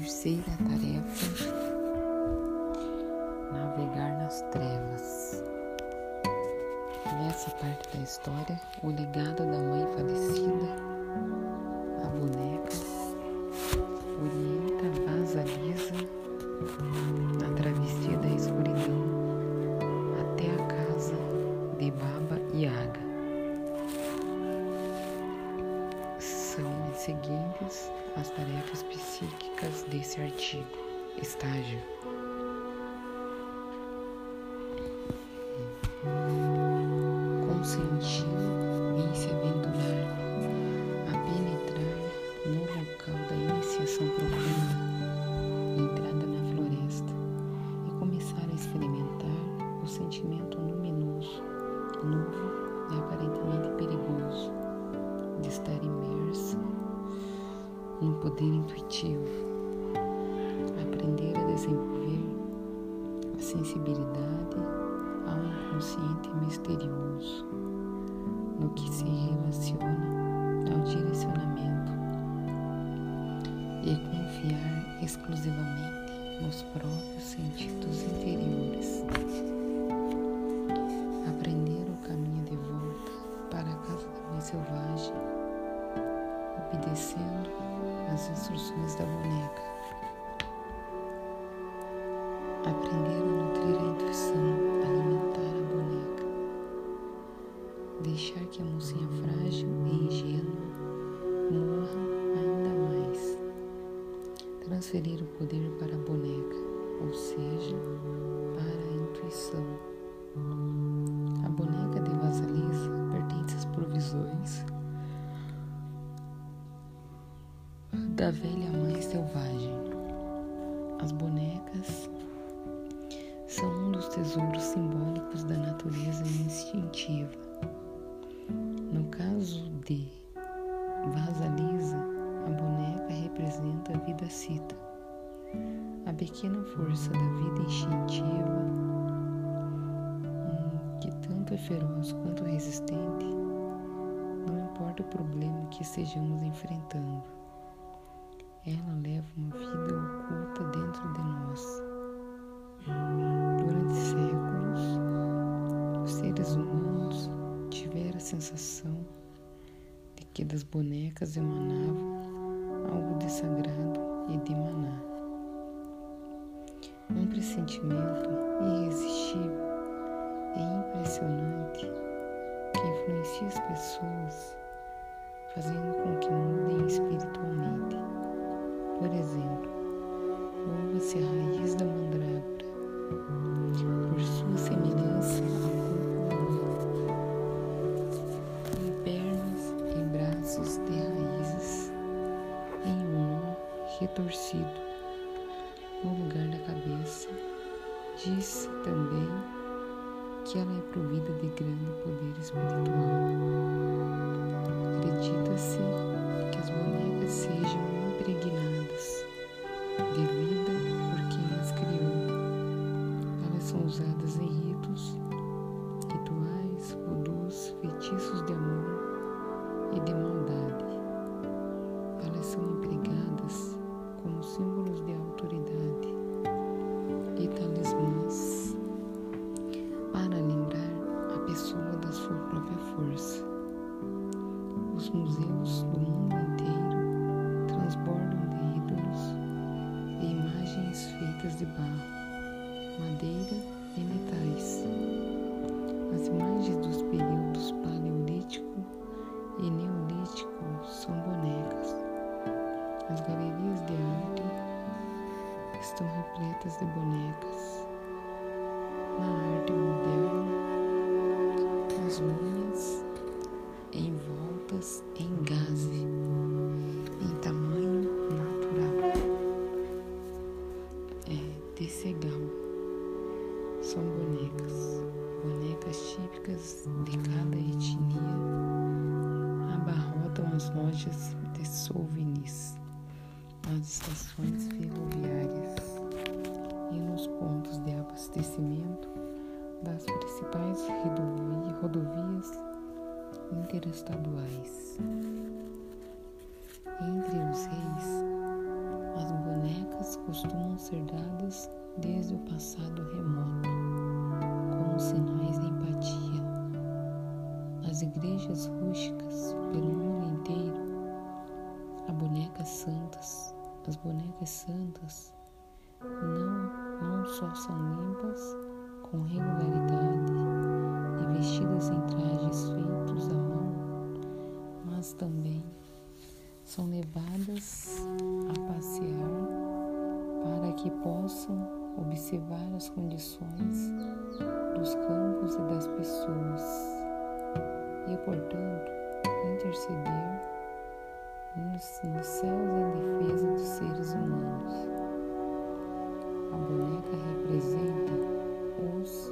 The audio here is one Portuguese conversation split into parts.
Terceira tarefa: navegar nas trevas. Nessa parte da história, o legado da mãe falecida, a boneca, orienta Vasalisa na travessia da escuridão até a casa de Baba Yaga. São as seguintes as tarefas desse artigo. Estágio. Consentir em se aventurar a penetrar no local da iniciação profunda, que se relaciona ao direcionamento e confiar exclusivamente nos próprios sentidos interiores. Da velha mãe selvagem. As bonecas são um dos tesouros simbólicos da natureza instintiva. No caso de Vasalisa, a boneca representa a vida cita, a pequena força da vida instintiva, hum, que tanto é feroz quanto resistente, não importa o problema que estejamos enfrentando ela leva uma vida oculta dentro de nós. Durante séculos, os seres humanos tiveram a sensação de que das bonecas emanava algo de sagrado e de maná. Um pressentimento irresistível e impressionante que influencia as pessoas, fazendo com que mudem espiritualmente. Por exemplo, louva-se a raiz da mandrágora, por sua semelhança ao corpo com pernas e braços de raízes em um nó retorcido no lugar da cabeça. Diz também que ela é provida de grande poder espiritual. Acredita-se que as bonecas sejam impregnadas feitiços de amor e de maldade. Elas são empregadas como símbolos de autoridade e talismãs para lembrar a pessoa da sua própria força. Os museus do mundo inteiro transbordam de ídolos e imagens feitas de barro, madeira e metais. As imagens dos períodos paleolítico e neolítico são bonecas. As galerias de arte estão repletas de bonecas. Na arte moderna, as múmias envoltas em gaze, rodovias interestaduais. Entre os reis, as As bonecas costumam ser dadas desde o passado remoto, como sinais de empatia. Nas igrejas rústicas pelo mundo inteiro, há bonecas santas. As bonecas santas não, não só são limpas com regularidade vestidas em trajes feitos à mão, mas também são levadas a passear para que possam observar as condições dos campos e das pessoas e, portanto, interceder nos, nos céus em defesa dos seres humanos. A boneca representa os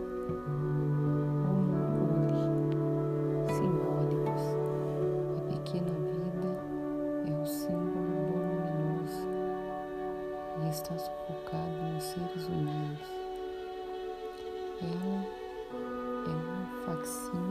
relaxing.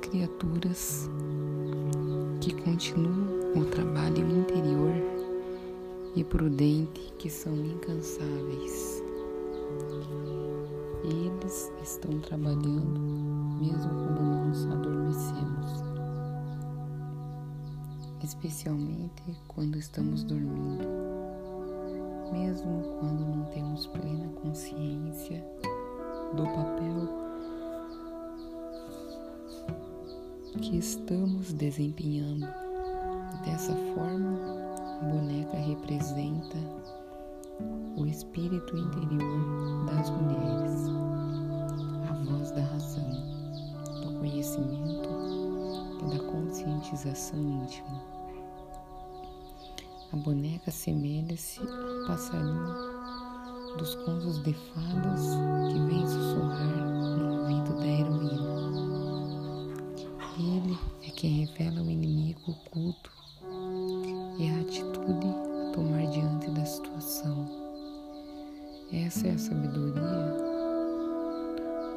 Criaturas que continuam o trabalho interior e prudente que são incansáveis. Eles estão trabalhando mesmo quando nós adormecemos, especialmente quando estamos dormindo, mesmo quando não temos plena consciência do papel que estamos desempenhando. Dessa forma, a boneca representa o espírito interior das mulheres, a voz da razão, do conhecimento e da conscientização íntima. A boneca semelha-se ao passarinho dos contos de fadas que vem sussurrar no ouvido da heroína. É quem revela o inimigo oculto e a atitude a tomar diante da situação. Essa é a sabedoria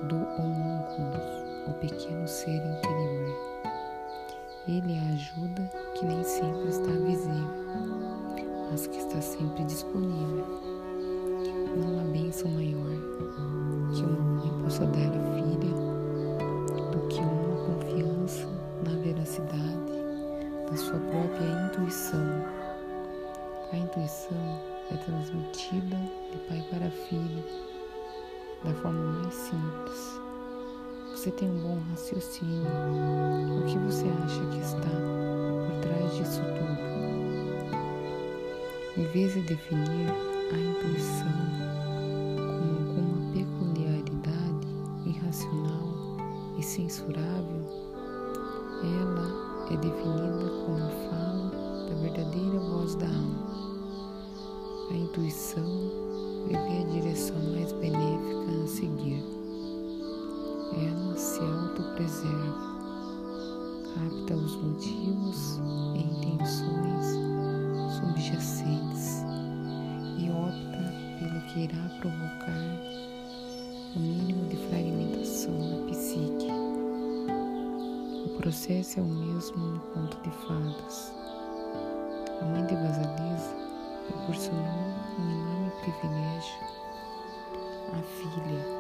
do homúnculo, o pequeno ser interior. Ele é a ajuda que nem sempre está visível, mas que está sempre disponível. Não há bênção maior que uma mãe possa dar Em vez de definir a intuição como uma peculiaridade irracional e censurável, ela é definida como a fala da verdadeira voz da alma. A intuição prevê a direção mais benéfica a seguir. Ela se autopreserva, capta os motivos e intenções subjacentes e opta pelo que irá provocar o mínimo de fragmentação na psique. O processo é o mesmo no conto de fadas. A mãe de Vasalisa proporcionou um enorme privilégio à filha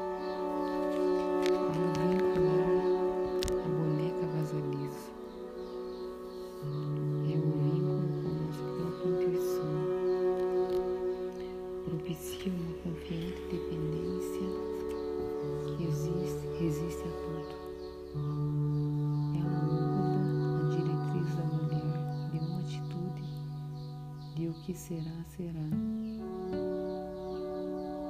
será, será.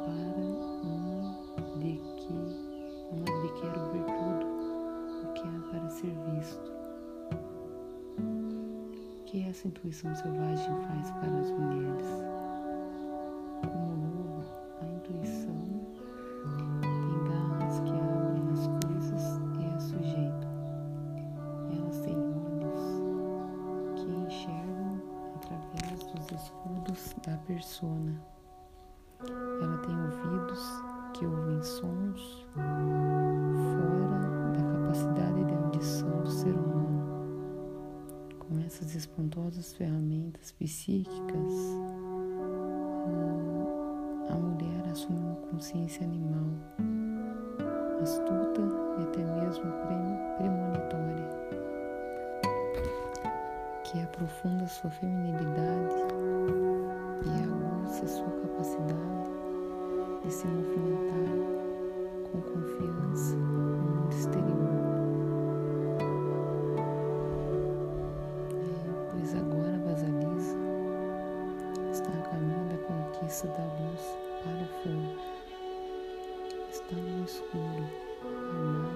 Para uma de que, uma de quero ver tudo o que há para ser visto. O que essa intuição selvagem faz para as mulheres? Persona. Ela tem ouvidos que ouvem sons fora da capacidade de audição do ser humano. Com essas espantosas ferramentas psíquicas, a mulher assume uma consciência animal, astuta e até mesmo premonitória, que aprofunda sua feminilidade e aguça sua capacidade de se movimentar com confiança no mundo exterior. É, pois agora Vasalisa está a caminho da conquista da luz para o fogo. Está no escuro, armada,